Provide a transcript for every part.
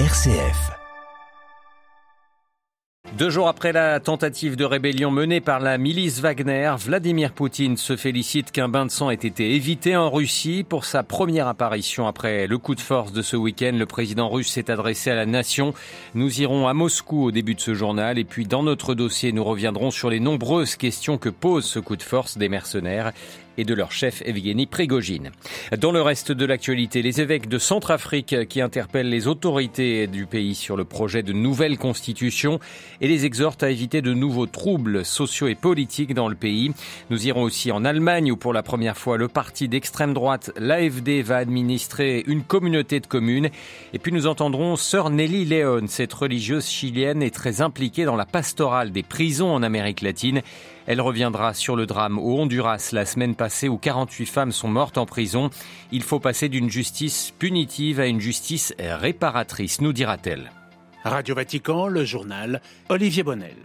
RCF. Deux jours après la tentative de rébellion menée par la milice Wagner, Vladimir Poutine se félicite qu'un bain de sang ait été évité en Russie. Pour sa première apparition après le coup de force de ce week-end, le président russe s'est adressé à la nation. Nous irons à Moscou au début de ce journal et puis dans notre dossier, nous reviendrons sur les nombreuses questions que pose ce coup de force des mercenaires et de leur chef Evgeny Prigogine. Dans le reste de l'actualité, les évêques de Centrafrique qui interpellent les autorités du pays sur le projet de nouvelle constitution et les exhortent à éviter de nouveaux troubles sociaux et politiques dans le pays. Nous irons aussi en Allemagne où pour la première fois le parti d'extrême droite, l'AFD, va administrer une communauté de communes. Et puis nous entendrons Sœur Nelly Leon, cette religieuse chilienne est très impliquée dans la pastorale des prisons en Amérique latine. Elle reviendra sur le drame au Honduras la semaine passée où 48 femmes sont mortes en prison. Il faut passer d'une justice punitive à une justice réparatrice, nous dira-t-elle. Radio Vatican, le journal Olivier Bonnel.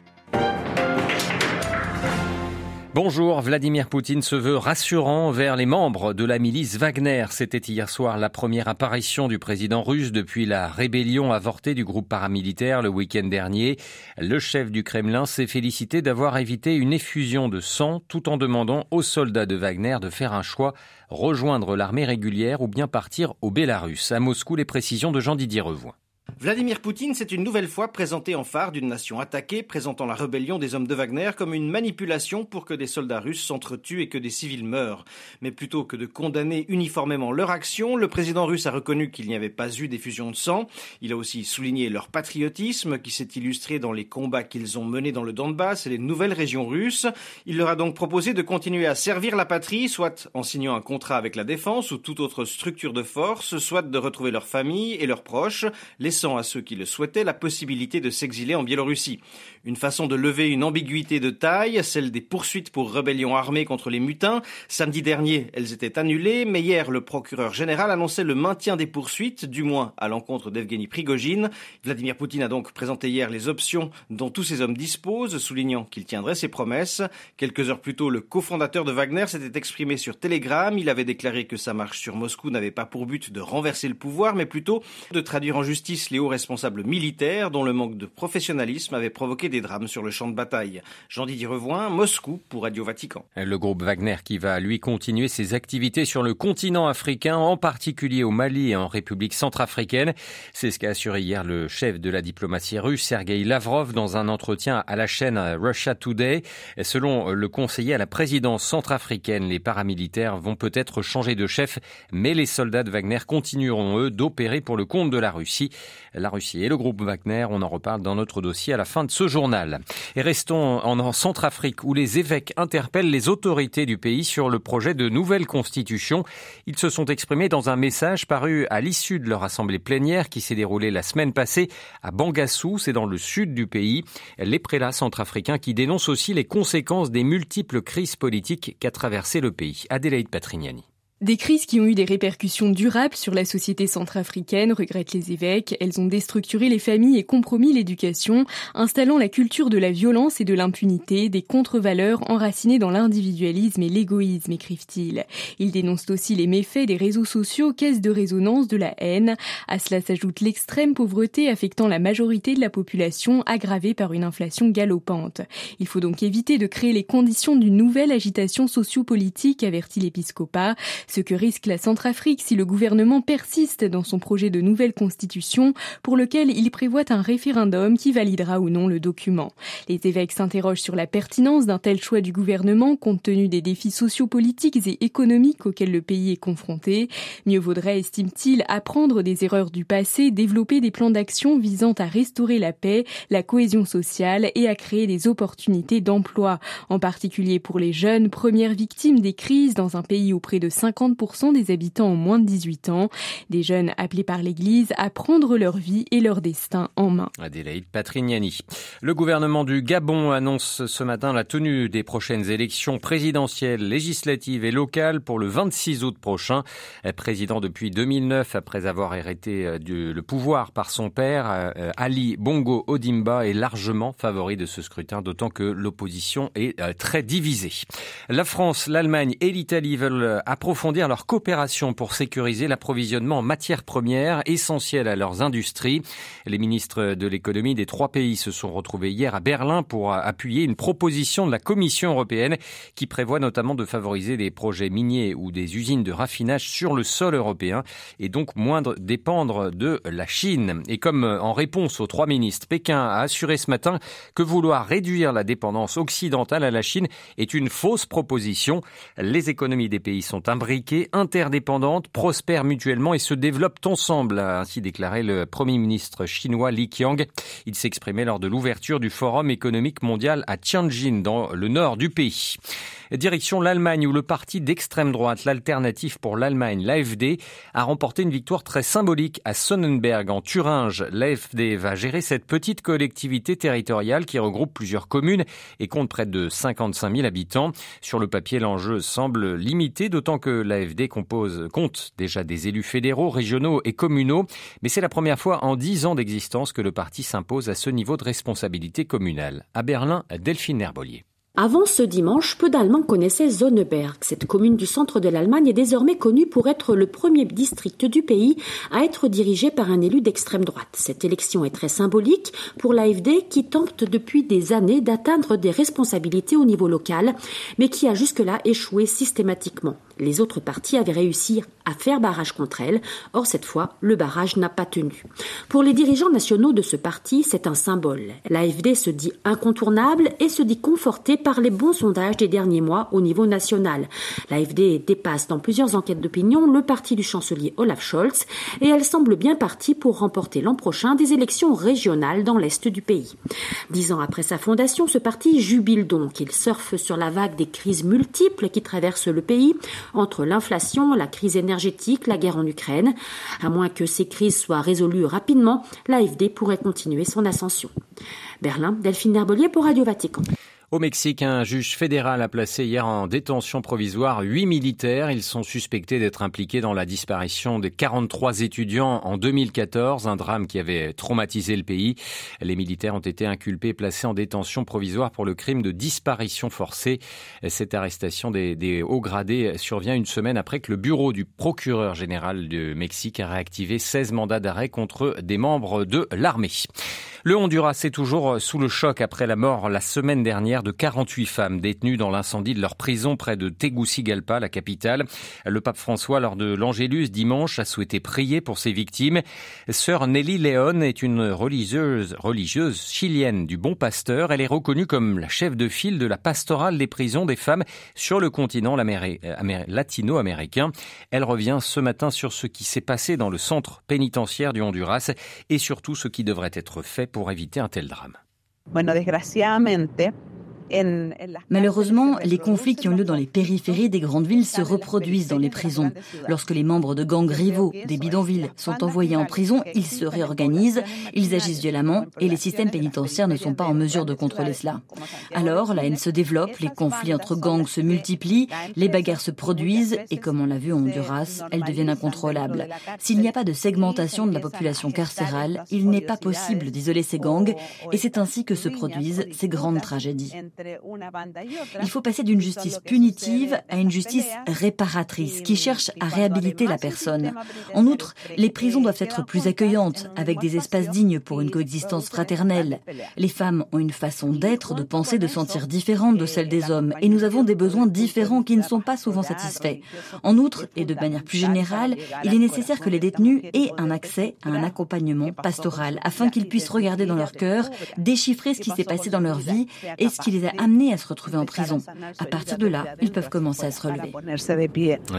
Bonjour, Vladimir Poutine se veut rassurant vers les membres de la milice Wagner. C'était hier soir la première apparition du président russe depuis la rébellion avortée du groupe paramilitaire le week-end dernier. Le chef du Kremlin s'est félicité d'avoir évité une effusion de sang tout en demandant aux soldats de Wagner de faire un choix, rejoindre l'armée régulière ou bien partir au Bélarus. À Moscou, les précisions de Jean-Didier Revoix. Vladimir Poutine s'est une nouvelle fois présenté en phare d'une nation attaquée, présentant la rébellion des hommes de Wagner comme une manipulation pour que des soldats russes s'entretuent et que des civils meurent. Mais plutôt que de condamner uniformément leur action, le président russe a reconnu qu'il n'y avait pas eu d'effusion de sang. Il a aussi souligné leur patriotisme qui s'est illustré dans les combats qu'ils ont menés dans le Donbass et les nouvelles régions russes. Il leur a donc proposé de continuer à servir la patrie, soit en signant un contrat avec la défense ou toute autre structure de force, soit de retrouver leur famille et leurs proches, laissant à ceux qui le souhaitaient la possibilité de s'exiler en Biélorussie. Une façon de lever une ambiguïté de taille, celle des poursuites pour rébellion armée contre les mutins. Samedi dernier, elles étaient annulées, mais hier, le procureur général annonçait le maintien des poursuites, du moins à l'encontre d'Evgeny Prigogine. Vladimir Poutine a donc présenté hier les options dont tous ces hommes disposent, soulignant qu'il tiendrait ses promesses. Quelques heures plus tôt, le cofondateur de Wagner s'était exprimé sur Telegram. Il avait déclaré que sa marche sur Moscou n'avait pas pour but de renverser le pouvoir, mais plutôt de traduire en justice les hauts responsables militaires dont le manque de professionnalisme avait provoqué des drames sur le champ de bataille. Jean-Didier Revoin, Moscou pour Radio Vatican. Le groupe Wagner qui va lui continuer ses activités sur le continent africain, en particulier au Mali et en République centrafricaine. C'est ce qu'a assuré hier le chef de la diplomatie russe, Sergei Lavrov, dans un entretien à la chaîne Russia Today. Selon le conseiller à la présidence centrafricaine, les paramilitaires vont peut-être changer de chef, mais les soldats de Wagner continueront, eux, d'opérer pour le compte de la Russie. La Russie et le groupe Wagner, on en reparle dans notre dossier à la fin de ce journal. Et restons en Centrafrique où les évêques interpellent les autorités du pays sur le projet de nouvelle constitution. Ils se sont exprimés dans un message paru à l'issue de leur assemblée plénière qui s'est déroulée la semaine passée à Bangassou, c'est dans le sud du pays. Les prélats centrafricains qui dénoncent aussi les conséquences des multiples crises politiques qu'a traversé le pays. Adélaïde Patrignani. Des crises qui ont eu des répercussions durables sur la société centrafricaine, regrettent les évêques. Elles ont déstructuré les familles et compromis l'éducation, installant la culture de la violence et de l'impunité, des contre-valeurs enracinées dans l'individualisme et l'égoïsme, écrivent-ils. Ils dénoncent aussi les méfaits des réseaux sociaux, caisse de résonance de la haine. À cela s'ajoute l'extrême pauvreté affectant la majorité de la population, aggravée par une inflation galopante. Il faut donc éviter de créer les conditions d'une nouvelle agitation sociopolitique, avertit l'épiscopat ce que risque la Centrafrique si le gouvernement persiste dans son projet de nouvelle constitution pour lequel il prévoit un référendum qui validera ou non le document. Les évêques s'interrogent sur la pertinence d'un tel choix du gouvernement compte tenu des défis sociopolitiques et économiques auxquels le pays est confronté. Mieux vaudrait, estime-t-il, apprendre des erreurs du passé, développer des plans d'action visant à restaurer la paix, la cohésion sociale et à créer des opportunités d'emploi, en particulier pour les jeunes, premières victimes des crises dans un pays où près de 50 50% des habitants ont moins de 18 ans. Des jeunes appelés par l'Église à prendre leur vie et leur destin en main. Adélaïde Patrignani. Le gouvernement du Gabon annonce ce matin la tenue des prochaines élections présidentielles, législatives et locales pour le 26 août prochain. Président depuis 2009, après avoir hérité euh, le pouvoir par son père, euh, Ali Bongo Odimba est largement favori de ce scrutin, d'autant que l'opposition est euh, très divisée. La France, l'Allemagne et l'Italie veulent approfondir approfondir leur coopération pour sécuriser l'approvisionnement en matières premières essentielles à leurs industries. Les ministres de l'économie des trois pays se sont retrouvés hier à Berlin pour appuyer une proposition de la Commission européenne qui prévoit notamment de favoriser des projets miniers ou des usines de raffinage sur le sol européen et donc moindre dépendre de la Chine. Et comme en réponse aux trois ministres, Pékin a assuré ce matin que vouloir réduire la dépendance occidentale à la Chine est une fausse proposition. Les économies des pays sont imbriquées, interdépendantes, prospèrent mutuellement et se développent ensemble, a ainsi déclaré le Premier ministre chinois Li Qiang. Il s'exprimait lors de l'ouverture du Forum économique mondial à Tianjin, dans le nord du pays. Direction l'Allemagne où le parti d'extrême droite, l'Alternative pour l'Allemagne, l'AFD, a remporté une victoire très symbolique à Sonnenberg en Thuringe. L'AFD va gérer cette petite collectivité territoriale qui regroupe plusieurs communes et compte près de 55 000 habitants. Sur le papier, l'enjeu semble limité, d'autant que l'AFD compte déjà des élus fédéraux, régionaux et communaux. Mais c'est la première fois en dix ans d'existence que le parti s'impose à ce niveau de responsabilité communale. À Berlin, Delphine Herbolier. Avant ce dimanche, peu d'Allemands connaissaient Sonneberg. Cette commune du centre de l'Allemagne est désormais connue pour être le premier district du pays à être dirigé par un élu d'extrême droite. Cette élection est très symbolique pour l'AFD qui tente depuis des années d'atteindre des responsabilités au niveau local, mais qui a jusque-là échoué systématiquement. Les autres partis avaient réussi à faire barrage contre elle. Or, cette fois, le barrage n'a pas tenu. Pour les dirigeants nationaux de ce parti, c'est un symbole. L'AFD se dit incontournable et se dit confortée par les bons sondages des derniers mois au niveau national. L'AFD dépasse dans plusieurs enquêtes d'opinion le parti du chancelier Olaf Scholz et elle semble bien partie pour remporter l'an prochain des élections régionales dans l'est du pays. Dix ans après sa fondation, ce parti jubile donc. Il surfe sur la vague des crises multiples qui traversent le pays entre l'inflation, la crise énergétique, la guerre en Ukraine. À moins que ces crises soient résolues rapidement, l'AFD pourrait continuer son ascension. Berlin, Delphine Herbolier pour Radio Vatican. Au Mexique, un juge fédéral a placé hier en détention provisoire huit militaires. Ils sont suspectés d'être impliqués dans la disparition de 43 étudiants en 2014, un drame qui avait traumatisé le pays. Les militaires ont été inculpés, placés en détention provisoire pour le crime de disparition forcée. Cette arrestation des, des hauts gradés survient une semaine après que le bureau du procureur général du Mexique a réactivé 16 mandats d'arrêt contre des membres de l'armée. Le Honduras est toujours sous le choc après la mort la semaine dernière de 48 femmes détenues dans l'incendie de leur prison près de Tegucigalpa, la capitale. Le pape François, lors de l'Angélus dimanche, a souhaité prier pour ses victimes. Sœur Nelly Leon est une religieuse, religieuse chilienne du Bon Pasteur. Elle est reconnue comme la chef de file de la pastorale des prisons des femmes sur le continent latino-américain. Elle revient ce matin sur ce qui s'est passé dans le centre pénitentiaire du Honduras et surtout ce qui devrait être fait pour éviter un tel drame. Malheureusement, les conflits qui ont lieu dans les périphéries des grandes villes se reproduisent dans les prisons. Lorsque les membres de gangs rivaux des bidonvilles sont envoyés en prison, ils se réorganisent, ils agissent violemment et les systèmes pénitentiaires ne sont pas en mesure de contrôler cela. Alors, la haine se développe, les conflits entre gangs se multiplient, les bagarres se produisent et comme on l'a vu en Honduras, elles deviennent incontrôlables. S'il n'y a pas de segmentation de la population carcérale, il n'est pas possible d'isoler ces gangs et c'est ainsi que se produisent ces grandes tragédies. Il faut passer d'une justice punitive à une justice réparatrice qui cherche à réhabiliter la personne. En outre, les prisons doivent être plus accueillantes, avec des espaces dignes pour une coexistence fraternelle. Les femmes ont une façon d'être, de penser, de sentir différente de celle des hommes, et nous avons des besoins différents qui ne sont pas souvent satisfaits. En outre, et de manière plus générale, il est nécessaire que les détenus aient un accès à un accompagnement pastoral, afin qu'ils puissent regarder dans leur cœur, déchiffrer ce qui s'est passé dans leur vie et ce qui les a amenés à se retrouver en prison. À partir de là, ils peuvent commencer à se relever.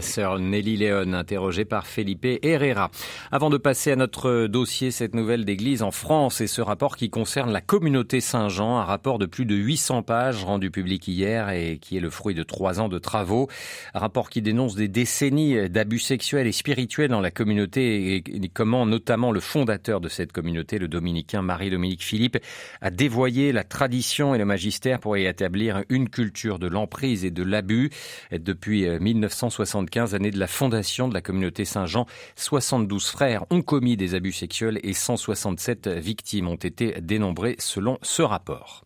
Sœur Nelly Léon, interrogée par Felipe Herrera. Avant de passer à notre dossier, cette nouvelle d'église en France et ce rapport qui concerne la communauté Saint-Jean, un rapport de plus de 800 pages rendu public hier et qui est le fruit de trois ans de travaux. Un rapport qui dénonce des décennies d'abus sexuels et spirituels dans la communauté et comment notamment le fondateur de cette communauté, le dominicain Marie-Dominique Philippe, a dévoyé la tradition et le magistère pour y établir une culture de l'emprise et de l'abus. Depuis 1975, année de la fondation de la communauté Saint-Jean, 72 frères ont commis des abus sexuels et 167 victimes ont été dénombrées selon ce rapport.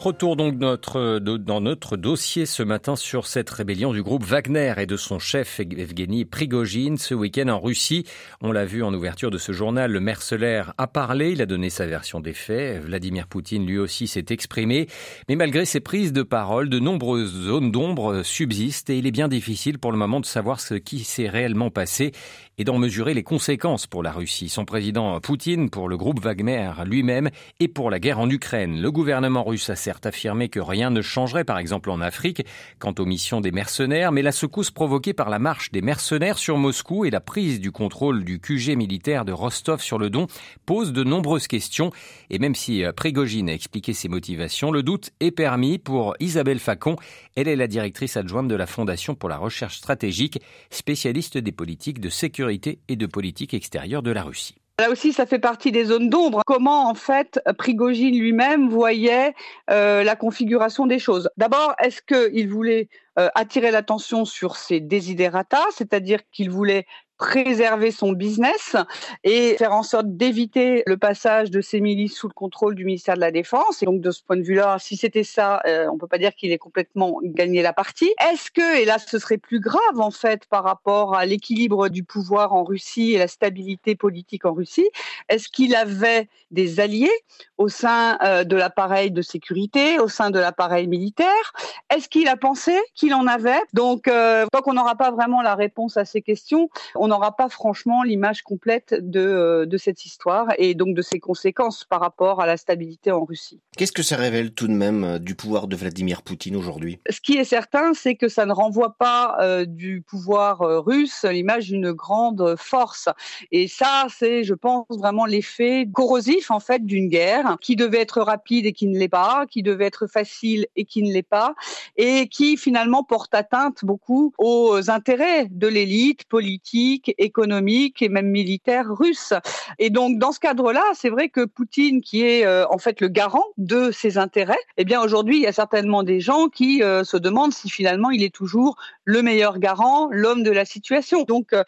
Retour donc notre, dans notre dossier ce matin sur cette rébellion du groupe Wagner et de son chef Evgeny Prigogine ce week-end en Russie. On l'a vu en ouverture de ce journal, le mercenaire a parlé, il a donné sa version des faits. Vladimir Poutine lui aussi s'est exprimé. Mais malgré ses prises de parole, de nombreuses zones d'ombre subsistent et il est bien difficile pour le moment de savoir ce qui s'est réellement passé et d'en mesurer les conséquences pour la Russie. Son président Poutine, pour le groupe Wagner lui-même et pour la guerre en Ukraine. Le gouvernement russe a certes affirmé que rien ne changerait, par exemple en Afrique, quant aux missions des mercenaires, mais la secousse provoquée par la marche des mercenaires sur Moscou et la prise du contrôle du QG militaire de Rostov-sur-le-Don pose de nombreuses questions. Et même si euh, Prigogine a expliqué ses motivations, le doute est permis pour Isabelle Facon. Elle est la directrice adjointe de la Fondation pour la recherche stratégique, spécialiste des politiques de sécurité et de politique extérieure de la Russie. Là aussi, ça fait partie des zones d'ombre. Comment, en fait, Prigogine lui-même voyait euh, la configuration des choses? D'abord, est-ce qu'il voulait euh, attirer l'attention sur ses desiderata, c'est-à-dire qu'il voulait préserver son business et faire en sorte d'éviter le passage de ces milices sous le contrôle du ministère de la Défense. Et donc de ce point de vue-là, si c'était ça, euh, on peut pas dire qu'il ait complètement gagné la partie. Est-ce que, et là ce serait plus grave en fait par rapport à l'équilibre du pouvoir en Russie et la stabilité politique en Russie, est-ce qu'il avait des alliés au sein euh, de l'appareil de sécurité, au sein de l'appareil militaire? Est-ce qu'il a pensé qu'il en avait? Donc euh, tant qu'on n'aura pas vraiment la réponse à ces questions, on n'aura pas franchement l'image complète de, euh, de cette histoire et donc de ses conséquences par rapport à la stabilité en Russie. Qu'est-ce que ça révèle tout de même euh, du pouvoir de Vladimir Poutine aujourd'hui? Ce qui est certain, c'est que ça ne renvoie pas euh, du pouvoir russe l'image d'une grande force. Et ça, c'est, je pense, vraiment l'effet corrosif en fait d'une guerre qui devait être rapide et qui ne l'est pas, qui devait être facile et qui ne l'est pas, et qui finalement porte atteinte beaucoup aux intérêts de l'élite politique économique et même militaire russe. Et donc, dans ce cadre-là, c'est vrai que Poutine, qui est euh, en fait le garant de ses intérêts, eh bien aujourd'hui, il y a certainement des gens qui euh, se demandent si finalement il est toujours le meilleur garant, l'homme de la situation. Donc, euh,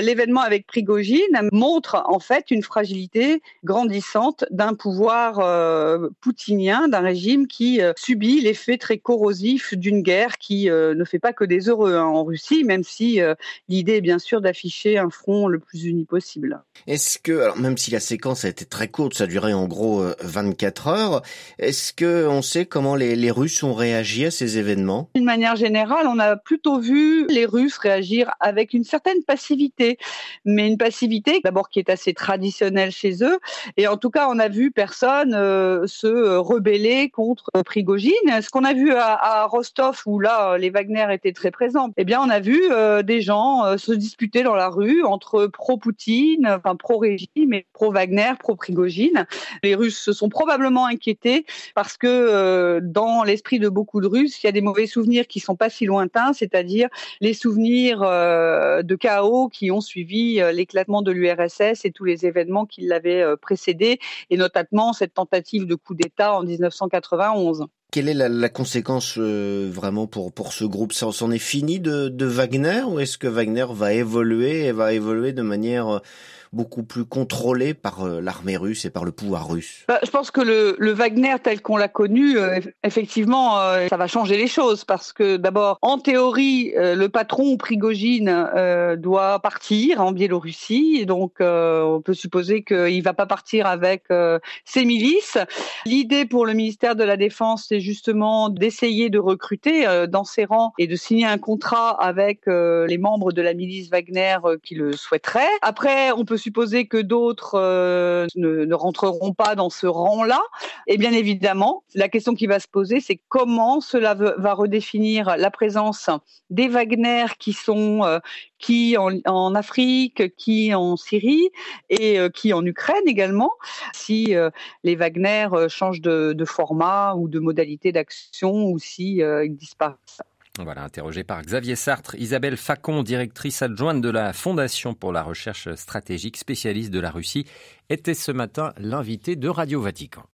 l'événement avec Prigogine montre en fait une fragilité grandissante d'un pouvoir poutinien, d'un régime qui subit l'effet très corrosif d'une guerre qui ne fait pas que des heureux hein, en Russie, même si l'idée est bien sûr d'afficher un front le plus uni possible. Est-ce que, alors même si la séquence a été très courte, ça a duré en gros 24 euh, heures, est-ce que on sait comment les, les Russes ont réagi à ces événements? D'une manière générale, on a plutôt vu les Russes réagir avec une certaine passivité, mais une passivité d'abord qui est assez traditionnelle chez eux, et en tout cas, on a vu personne euh, se rebeller contre Prigogine. Ce qu'on a vu à, Rostov, où là, les Wagner étaient très présents, eh bien, on a vu euh, des gens se disputer dans la rue entre pro-Poutine, enfin pro-régime et pro-Wagner, pro-Prigogine. Les Russes se sont probablement inquiétés parce que euh, dans l'esprit de beaucoup de Russes, il y a des mauvais souvenirs qui sont pas si lointains, c'est-à-dire les souvenirs euh, de chaos qui ont suivi euh, l'éclatement de l'URSS et tous les événements qui l'avaient précédé, et notamment cette tentative de coup d'État en 1991. Quelle est la, conséquence vraiment pour, pour ce groupe? Ça en est fini de, de Wagner ou est-ce que Wagner va évoluer et va évoluer de manière beaucoup plus contrôlé par euh, l'armée russe et par le pouvoir russe bah, Je pense que le, Wagner tel qu'on l'a connu, euh, effectivement, euh, ça va changer les choses parce que d'abord, en théorie, le patron Prigogine doit partir en Biélorussie, et donc on peut supposer qu'il va pas partir avec ses milices. L'idée pour le ministère de la Défense, c'est justement d'essayer de recruter dans ses rangs et de signer un contrat avec les membres de la milice Wagner qui le souhaiteraient. Après, on peut supposer que d'autres euh, ne, rentreront pas dans ce rang-là. Et bien évidemment, la question qui va se poser, c'est comment cela va redéfinir la présence des Wagner qui sont euh, qui en, Afrique, qui en Syrie et euh, qui en Ukraine également. Si les Wagner changent de, de, format ou de modalité d'action ou si ils disparaissent. Voilà, interrogé par Xavier Sartre, Isabelle Facon, directrice adjointe de la Fondation pour la recherche stratégique spécialiste de la Russie, était ce matin l'invité de Radio Vatican.